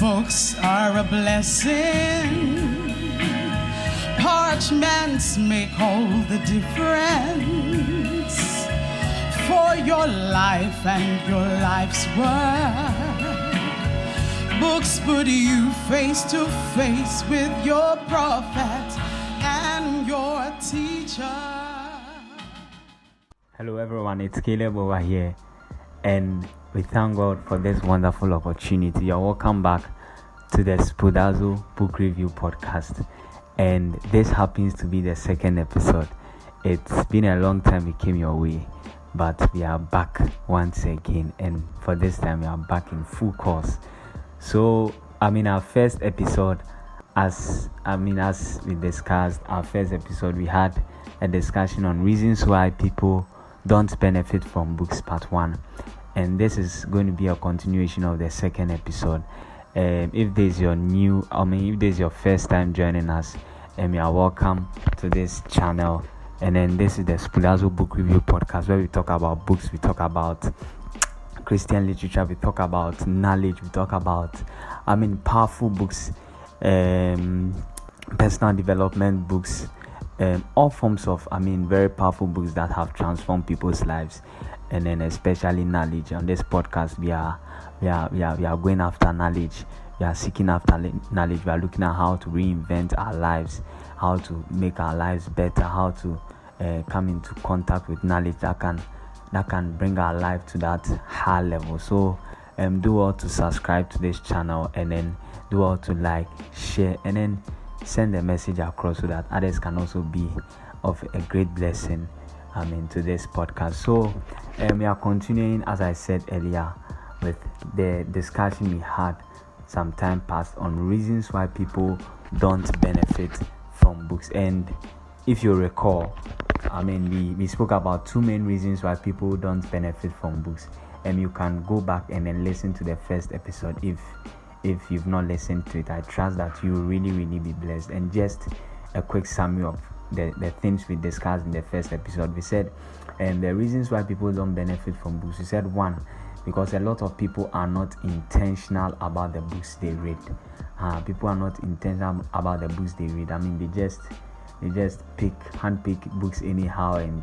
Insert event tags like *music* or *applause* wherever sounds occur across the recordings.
Books are a blessing. Parchments make all the difference for your life and your life's work. Books put you face to face with your prophet and your teacher. Hello, everyone. It's Caleb over here, and we thank God for this wonderful opportunity. You're welcome back to the Spoudazo Book Review Podcast, and this happens to be the second episode. It's been a long time we came your way, but we are back once again, and for this time we are back in full course. So, I mean, our first episode, as I mean, as we discussed, our first episode, we had a discussion on reasons why people don't benefit from books, part one, and this is going to be a continuation of the second episode. Um, if this is your new, I mean, if this is your first time joining us, um, you are welcome to this channel. And then this is the Spoudazo Book Review Podcast where we talk about books, we talk about Christian literature, we talk about knowledge, we talk about, I mean, powerful books, um, personal development books, um, all forms of, I mean, very powerful books that have transformed people's lives, and then especially knowledge. On this podcast, we are, we are, we are, we are going after knowledge. We are seeking after knowledge. We are looking at how to reinvent our lives, how to make our lives better, how to uh, come into contact with knowledge that can that can bring our life to that high level. So um, do all to subscribe to this channel and then do all to like, share, and then send a message across so that others can also be of a great blessing. I mean to this podcast. So um, we are continuing, as I said earlier, with the discussion we had some time past on reasons why people don't benefit from books. And if you recall, I mean, we, we spoke about two main reasons why people don't benefit from books, and you can go back and then listen to the first episode if if you've not listened to it. I trust that you will really, really be blessed. And just a quick summary of the, the things we discussed in the first episode. We said, and the reasons why people don't benefit from books. We said one, because a lot of people are not intentional about the books they read. Uh, people are not intentional about the books they read. I mean, they just they just pick handpick books anyhow and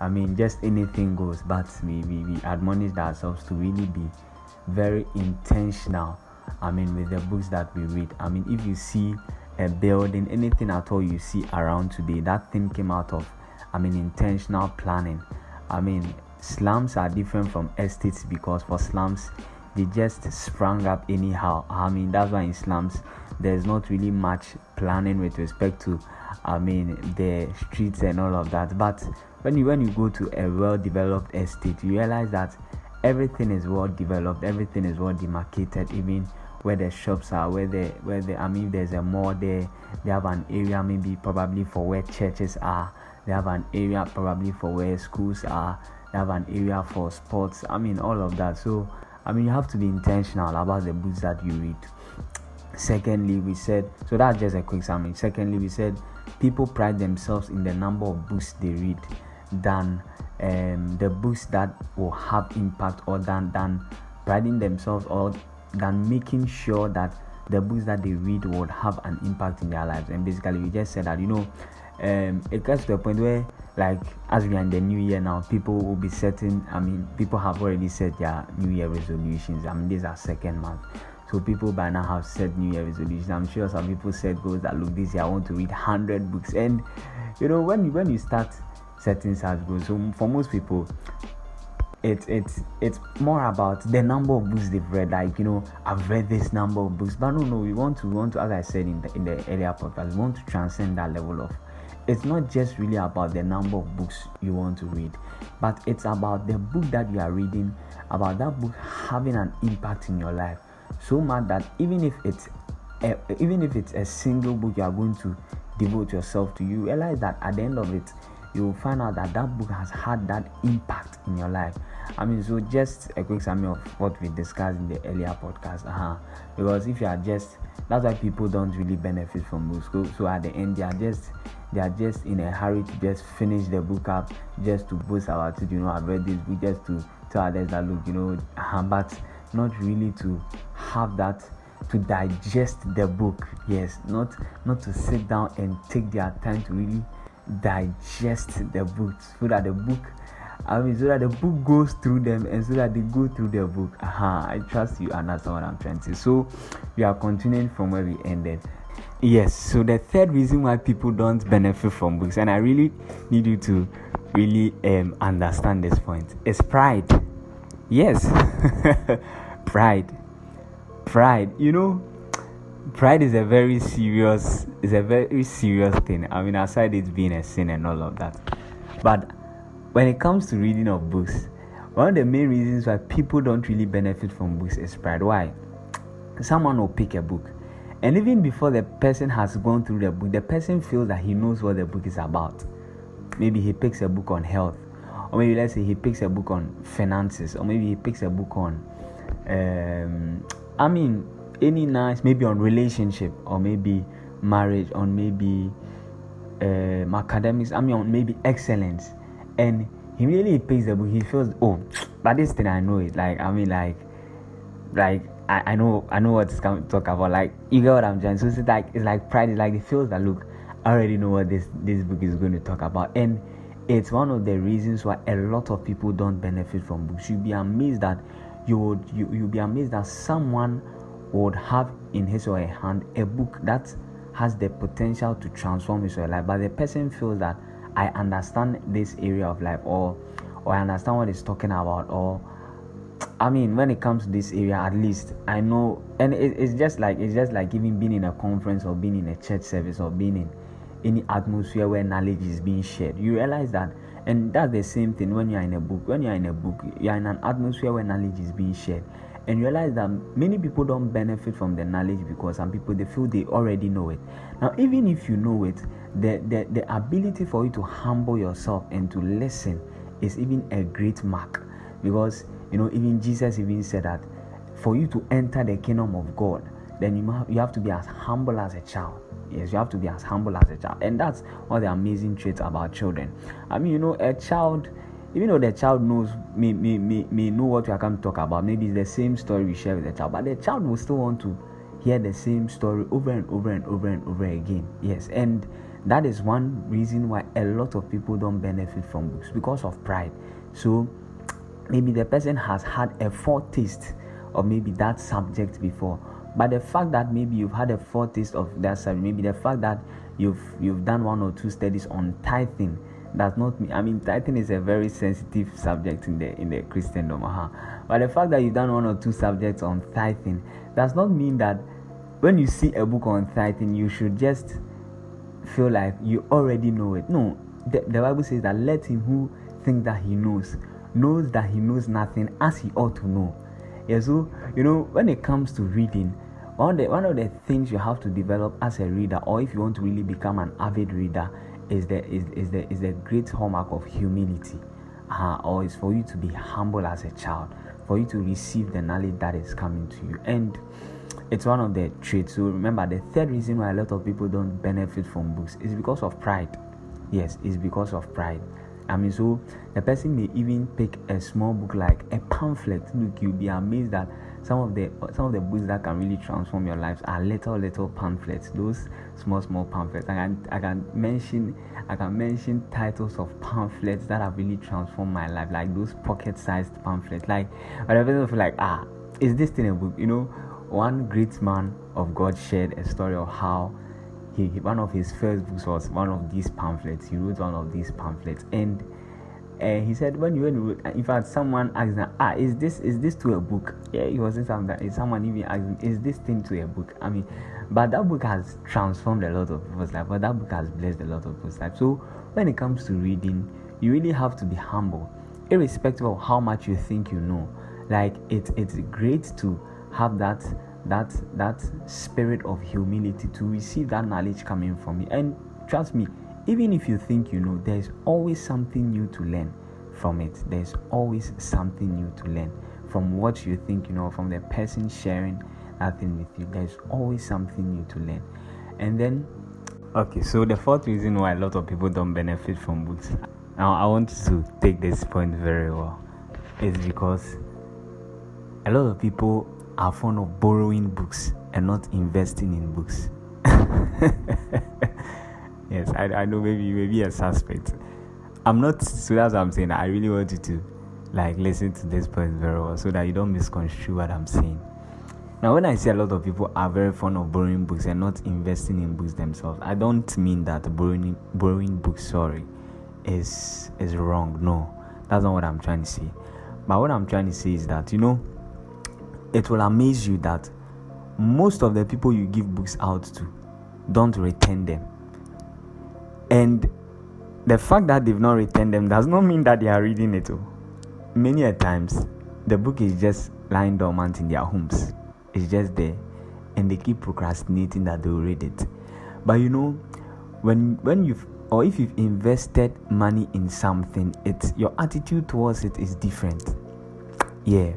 i mean just anything goes but we, we, we admonish ourselves to really be very intentional i mean with the books that we read i mean if you see a building anything at all you see around today that thing came out of i mean intentional planning i mean slums are different from estates because for slums they just sprang up anyhow i mean that's why in slums there's not really much planning with respect to I mean the streets and all of that. But when you when you go to a well developed estate, you realize that everything is well developed, everything is well demarcated, even where the shops are, where the where the I mean there's a mall there, they have an area maybe probably for where churches are, they have an area probably for where schools are, they have an area for sports, I mean all of that. So I mean you have to be intentional about the books that you read. Secondly, we said so that's just a quick summary. Secondly, we said people pride themselves in the number of books they read than um, the books that will have impact or than than priding themselves or than making sure that the books that they read would have an impact in their lives and basically we just said that you know um, it gets to the point where like as we are in the new year now people will be setting i mean people have already set their new year resolutions i mean this is our second month so people by now have set New Year resolutions. I'm sure some people set goals that look this year I want to read hundred books. And you know when you when you start setting such goals, so for most people, it's it's it's more about the number of books they've read. Like you know, I've read this number of books, but no, no, we want to we want to, as I said in the in the earlier podcast, we want to transcend that level of. It's not just really about the number of books you want to read, but it's about the book that you are reading, about that book having an impact in your life so much that even if it's a, even if it's a single book you are going to devote yourself to you realize that at the end of it you will find out that that book has had that impact in your life. I mean so just a quick summary of what we discussed in the earlier podcast uh-huh. because if you are just that's why people don't really benefit from books. So, at the end they are just they are just in a hurry to just finish the book up just to boast about it. You know i've read this book just to tell others that look you know uh-huh, but not really to have that to digest the book. Yes not not to sit down and take their time to really digest the book so that the book I mean, so that the book goes through them and so that they go through the book. Uh-huh, I trust you understand what I'm trying to say. So, we are continuing from where we ended. Yes, so the third reason why people don't benefit from books, and I really need you to really um, understand this point, is pride. Yes, *laughs* pride. Pride. You know, pride is a very serious is a very serious thing. I mean, aside it being a sin and all of that, but when it comes to reading of books, one of the main reasons why people don't really benefit from books is pride. Why? Someone will pick a book, and even before the person has gone through the book, the person feels that he knows what the book is about. Maybe he picks a book on health, or maybe let's say he picks a book on finances, or maybe he picks a book on, um, I mean, any nice, maybe on relationship, or maybe marriage, on maybe um, academics, I mean, on maybe excellence and he really picks the book. He feels, oh, *tsk* but this thing I know it. Like I mean, like, like I, I know I know what to talk about. Like you get what I'm saying. So it's like it's like pride. It's like it feels that look, I already know what this this book is going to talk about, and it's one of the reasons why a lot of people don't benefit from books. You'd be amazed that you would you you'd be amazed that someone would have in his or her hand a book that has the potential to transform his or her life, but the person feels that I understand this area of life or or I understand what he's talking about or I mean when it comes to this area at least I know. And it, it's just like it's just like even being in a conference or being in a church service or being in any atmosphere where knowledge is being shared. You realize that and that's the same thing when you're in a book. When you're in a book you're in an atmosphere where knowledge is being shared and realize that many people don't benefit from the knowledge because some people they feel they already know it. Now even if you know it the, the, the ability for you to humble yourself and to listen is even a great mark. Because you know even jesus even said that for you to enter the kingdom of god then you have, you have to be as humble as a child. Yes you have to be as humble as a child. And that's one of the amazing traits about children. I mean you know a child even though the child knows may, may, may, may know what we are going to talk about maybe it's the same story we share with the child but the child will still want to hear the same story over and over and over and over again yes and that is one reason why a lot of people don't benefit from books because of pride. So maybe the person has had a foretaste of maybe that subject before. But the fact that maybe you've had a foretaste of that subject, maybe the fact that you've you've done one or two studies on tithing does not mean I mean tithing is a very sensitive subject in the in the Christendom. Uh-huh. But the fact that you've done one or two subjects on tithing does not mean that when you see a book on tithing you should just feel like you already know it. No, the, the Bible says that let him who thinks that he knows knows that he knows nothing as he ought to know. Yeah, so you know when it comes to reading, one of the one of the things you have to develop as a reader, or if you want to really become an avid reader, is the is, is the is the great hallmark of humility. Uh, or is for you to be humble as a child, for you to receive the knowledge that is coming to you. And it's one of the traits. So remember, the third reason why a lot of people don't benefit from books is because of pride. Yes, it's because of pride. I mean, so the person may even pick a small book like a pamphlet. Look, you'll be amazed that some of the some of the books that can really transform your lives are little little pamphlets. Those small small pamphlets. I can I can mention I can mention titles of pamphlets that have really transformed my life, like those pocket-sized pamphlets. Like, whatever feel like ah, is this thing a book? You know, one great man of God shared a story of how he, one of his first books was one of these pamphlets. He wrote one of these pamphlets, and uh, he said when you when you in fact someone asked him, ah is this is this to a book? Yeah, he was saying something. Someone even asked him, is this thing to a book? I mean, but that book has transformed a lot of people's life. But that book has blessed a lot of people's life. So when it comes to reading, you really have to be humble, irrespective of how much you think you know. Like it, it's great to have that that that spirit of humility to receive that knowledge coming from me and trust me even if you think you know there's always something new to learn from it. There's always something new to learn from what you think you know from the person sharing that thing with you. There's always something new to learn. And then okay so the fourth reason why a lot of people don't benefit from books now i want to take this point very well is because a lot of people are fond of borrowing books and not investing in books. *laughs* yes, I, I know maybe maybe a suspect. I'm not so that's what I'm saying. I really want you to like listen to this point very well so that you don't misconstrue what I'm saying. Now, when I say a lot of people are very fond of borrowing books and not investing in books themselves, I don't mean that borrowing borrowing books, sorry, is is wrong. No, that's not what I'm trying to say. But what I'm trying to say is that you know, it will amaze you that most of the people you give books out to don't return them, and the fact that they've not returned them does not mean that they are reading it. Oh. Many a times, the book is just lying dormant in their homes it's just there and they keep procrastinating that they'll read it but you know when when you've or if you've invested money in something it's your attitude towards it is different yeah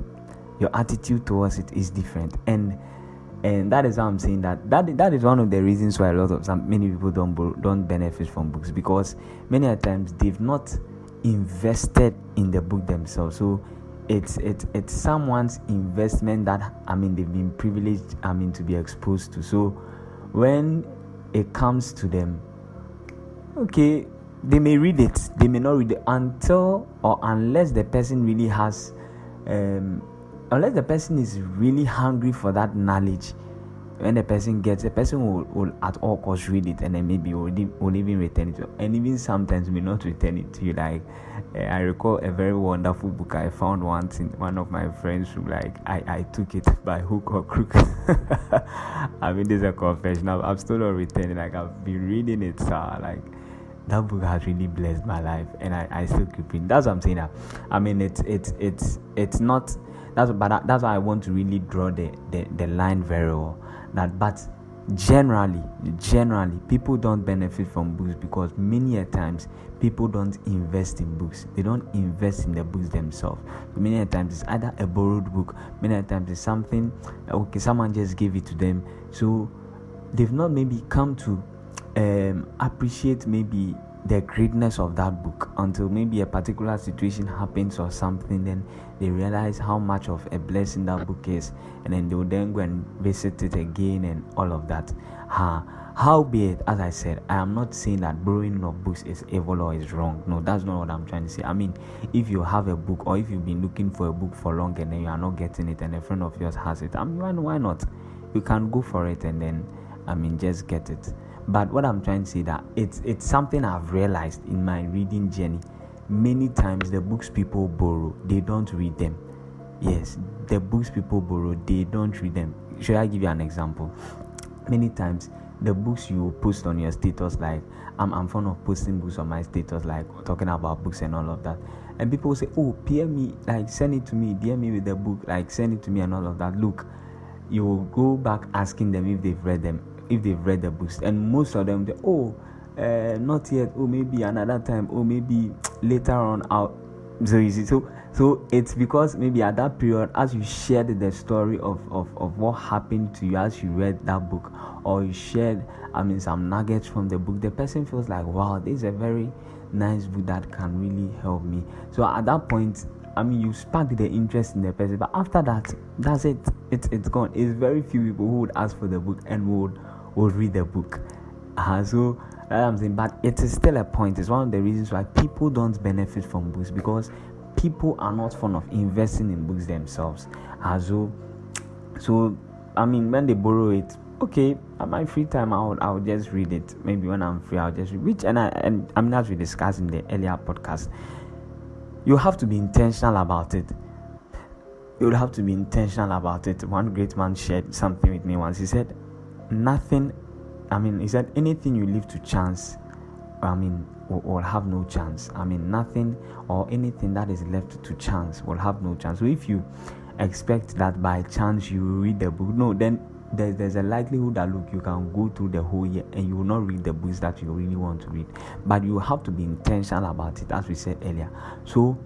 your attitude towards it is different and and that is why i'm saying that that that is one of the reasons why a lot of some many people don't don't benefit from books because many times they've not invested in the book themselves so it's it's it's someone's investment that I mean they've been privileged I mean to be exposed to. So when it comes to them, okay, they may read it, they may not read it until or unless the person really has um, unless the person is really hungry for that knowledge when the person gets the person will, will at all costs read it and then maybe will, will even return it to, and even sometimes may not return it to you. Like uh, i recall a very wonderful book i found once in one of my friends room. Like i i took it *laughs* by hook or crook. *laughs* I mean this is a confession. I'm, I'm still not returning. Like i've been reading it so like that book has really blessed my life and i, I still keep reading. That's what i'm saying. Now i mean it's it's it's it's not that's but that's why i want to really draw the the, the line very well. That but generally generally people don't benefit from books because many a times people don't invest in books. They don't invest in the books themselves. So many a times it's either a borrowed book many a times it's something okay someone just gave it to them. So they've not maybe come to um, appreciate maybe the greatness of that book until maybe a particular situation happens or something then they realize how much of a blessing that book is and then they'll then go and visit it again and all of that. Huh. how be it? As i said i am not saying that borrowing of books is evil or is wrong. No that's not what i'm trying to say. I mean if you have a book or if you've been looking for a book for long and then you are not getting it and a friend of yours has it i mean why not? You can go for it and then i mean just get it but what I'm trying to say that it's it's something I've realized in my reading journey. Many times the books people borrow, they don't read them. Yes, the books people borrow, they don't read them. Should I give you an example? Many times the books you post on your status, like I'm, I'm fond of posting books on my status, like talking about books and all of that. And people say, Oh, PM me, like send it to me, DM me with the book, like send it to me and all of that. Look, you will go back asking them if they've read them if they've read the books. And most of them they oh uh, not yet. Oh maybe another time. Oh maybe later on out. So you see so so it's because maybe at that period as you shared the story of, of, of what happened to you as you read that book or you shared i mean some nuggets from the book the person feels like wow this is a very nice book that can really help me. So at that point I mean, you spark the interest in the person, but after that, that's it. It's it's gone. It's very few people who would ask for the book and would will read the book. Uh, so I'm saying, but it is still a point. It's one of the reasons why people don't benefit from books because people are not fond of investing in books themselves. Uh, so, so I mean, when they borrow it, okay, at my free time, I'll I'll just read it. Maybe when I'm free, I'll just read. Which and I and I mean, as we discussed in the earlier podcast, you have to be intentional about it. You'll have to be intentional about it. One great man shared something with me once. He said, nothing i mean he said anything you leave to chance i mean will, will, have no chance. I mean nothing or anything that is left to chance will have no chance. So if you expect that by chance you read the book no then there's, there's a likelihood that look you can go through the whole year and you will not read the books that you really want to read. But you have to be intentional about it as we said earlier. So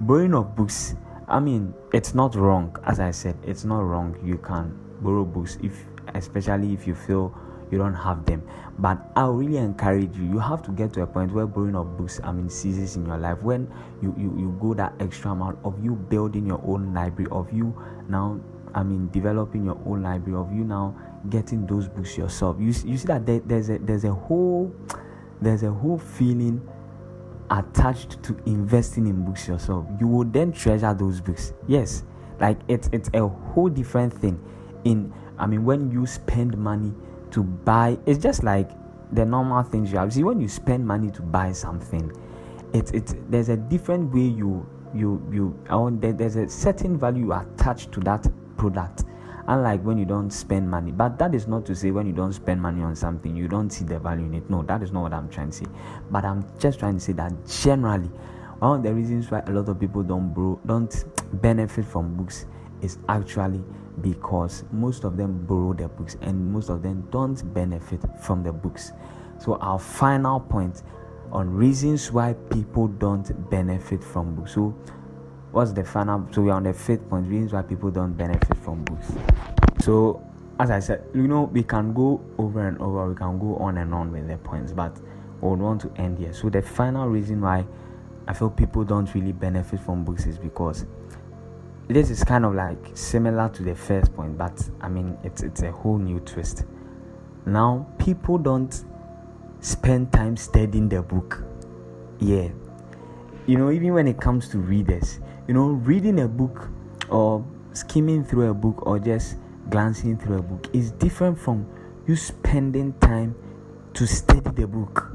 borrowing of books i mean it's not wrong. As i said it's not wrong. You can borrow books if especially if you feel you don't have them. But I really encourage you. You have to get to a point where borrowing of books, I mean, ceases in your life. When you, you, you go that extra amount of you building your own library, of you now I mean, developing your own library, of you now getting those books yourself. You, you see that there, there's a there's a whole there's a whole feeling attached to investing in books yourself. You will then treasure those books. Yes, like it's it's a whole different thing. In I mean, when you spend money to buy, it's just like the normal things you have. See, when you spend money to buy something, it's it's there's a different way you you you own there's a certain value attached to that product unlike when you don't spend money. But that is not to say when you don't spend money on something you don't see the value in it. No that is not what i'm trying to say. But i'm just trying to say that generally one of the reasons why a lot of people don't bro don't benefit from books is actually because most of them borrow their books and most of them don't benefit from the books so our final point on reasons why people don't benefit from books. So, what's the final? So, we're on the fifth point reasons why people don't benefit from books. So, as I said, you know, we can go over and over, we can go on and on with the points, but we would want to end here. So, the final reason why I feel people don't really benefit from books is because this is kind of like similar to the first point, but I mean, it's it's a whole new twist. Now, people don't spend time studying the book. Yeah. You know, even when it comes to readers, you know, reading a book or skimming through a book or just glancing through a book is different from you spending time to study the book.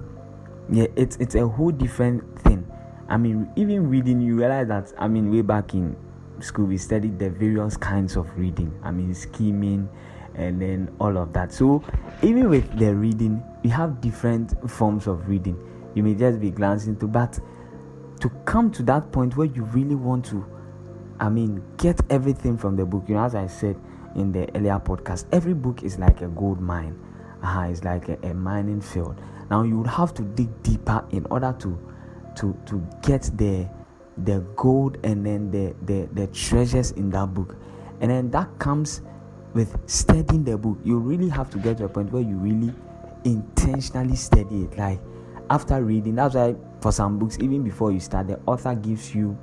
Yeah, it's it's a whole different thing. I mean, even reading, you realize that I mean, way back in school, we studied the various kinds of reading. I mean, skimming, and then all of that. So even with the reading, we have different forms of reading. You may just be glancing through, but to come to that point where you really want to, I mean, get everything from the book. You know, as I said in the earlier podcast, every book is like a gold mine. Uh, it's like a, a mining field. Now you would have to dig deeper in order to to to get the the gold and then the, the the treasures in that book. And then that comes with studying the book, you really have to get to a point where you really intentionally study it. Like after reading, that's why for some books, even before you start, the author gives you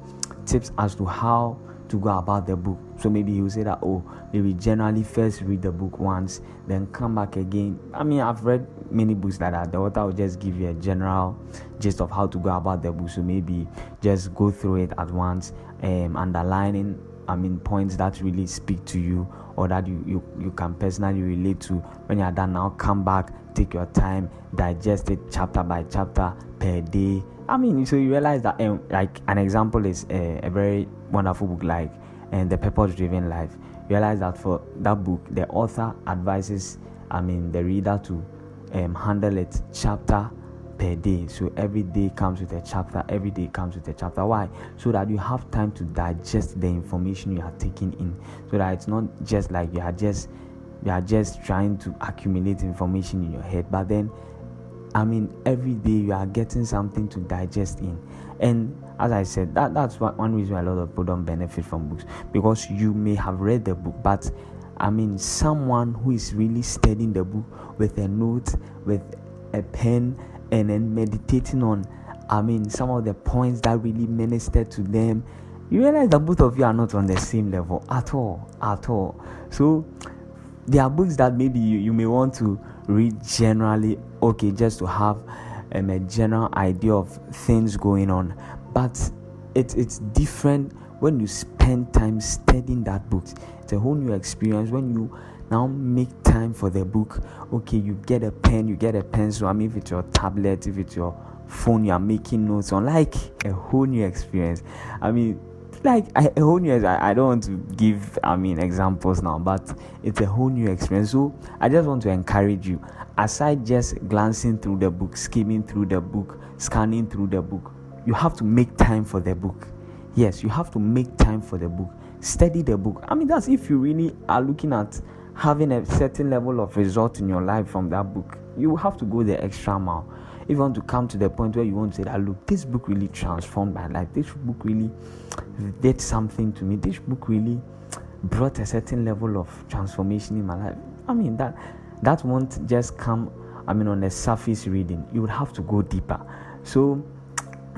tips as to how to go about the book. So maybe will say that, oh, maybe generally first read the book once, then come back again. I mean, I've read many books like that. The author will just give you a general gist of how to go about the book. So maybe just go through it at once, um, underlining I mean points that really speak to you or that you, you, you can personally relate to. When you are done now, come back, take your time, digest it chapter by chapter per day. I mean, so you realize that um, like an example is a, a very wonderful book like and the purpose driven life. Realize that for that book, the author advises I mean the reader to um, handle it chapter per day. So every day comes with a chapter, every day comes with a chapter. Why? So that you have time to digest the information you are taking in. So that it's not just like you are just you are just trying to accumulate information in your head, but then I mean every day you are getting something to digest in. And as I said, that, that's one reason a lot of people don't benefit from books because you may have read the book, but I mean, someone who is really studying the book with a note, with a pen, and then meditating on, I mean, some of the points that really ministered to them, you realize that both of you are not on the same level at all, at all. So, there are books that maybe you, you may want to read generally, okay, just to have um, a general idea of things going on, but it, it's different when you spend time studying that book. It's a whole new experience when you now make time for the book. Okay you get a pen you get a pencil. I mean if it's your tablet if it's your phone you are making notes on like a whole new experience. I mean like a whole new I, I don't want to give i mean examples now but it's a whole new experience. So i just want to encourage you aside just glancing through the book skimming through the book scanning through the book you have to make time for the book. Yes you have to make time for the book. Study the book. I mean that's if you really are looking at having a certain level of result in your life from that book, you have to go the extra mile. If you want to come to the point where you want to say that, ah, look, this book really transformed my life. This book really did something to me. This book really brought a certain level of transformation in my life. I mean that that won't just come. I mean on a surface reading. You would have to go deeper. So,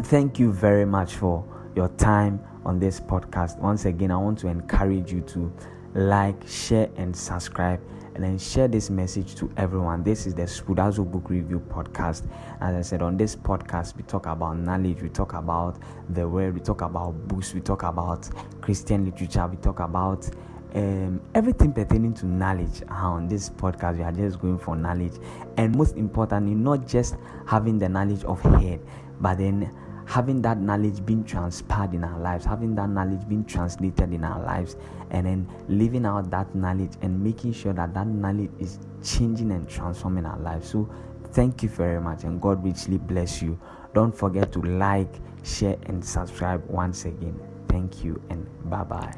thank you very much for your time on this podcast. Once again, I want to encourage you to like, share, and subscribe. And then share this message to everyone. This is the Spoudazo Book Review Podcast. As I said, on this podcast, we talk about knowledge, we talk about the word, we talk about books, we talk about Christian literature, we talk about um, everything pertaining to knowledge on this podcast we are just going for knowledge and most importantly not just having the knowledge of head but then having that knowledge being transpired in our lives having that knowledge being translated in our lives and then living out that knowledge and making sure that that knowledge is changing and transforming our lives. So thank you very much and god richly bless you. Don't forget to like share and subscribe once again. Thank you and bye bye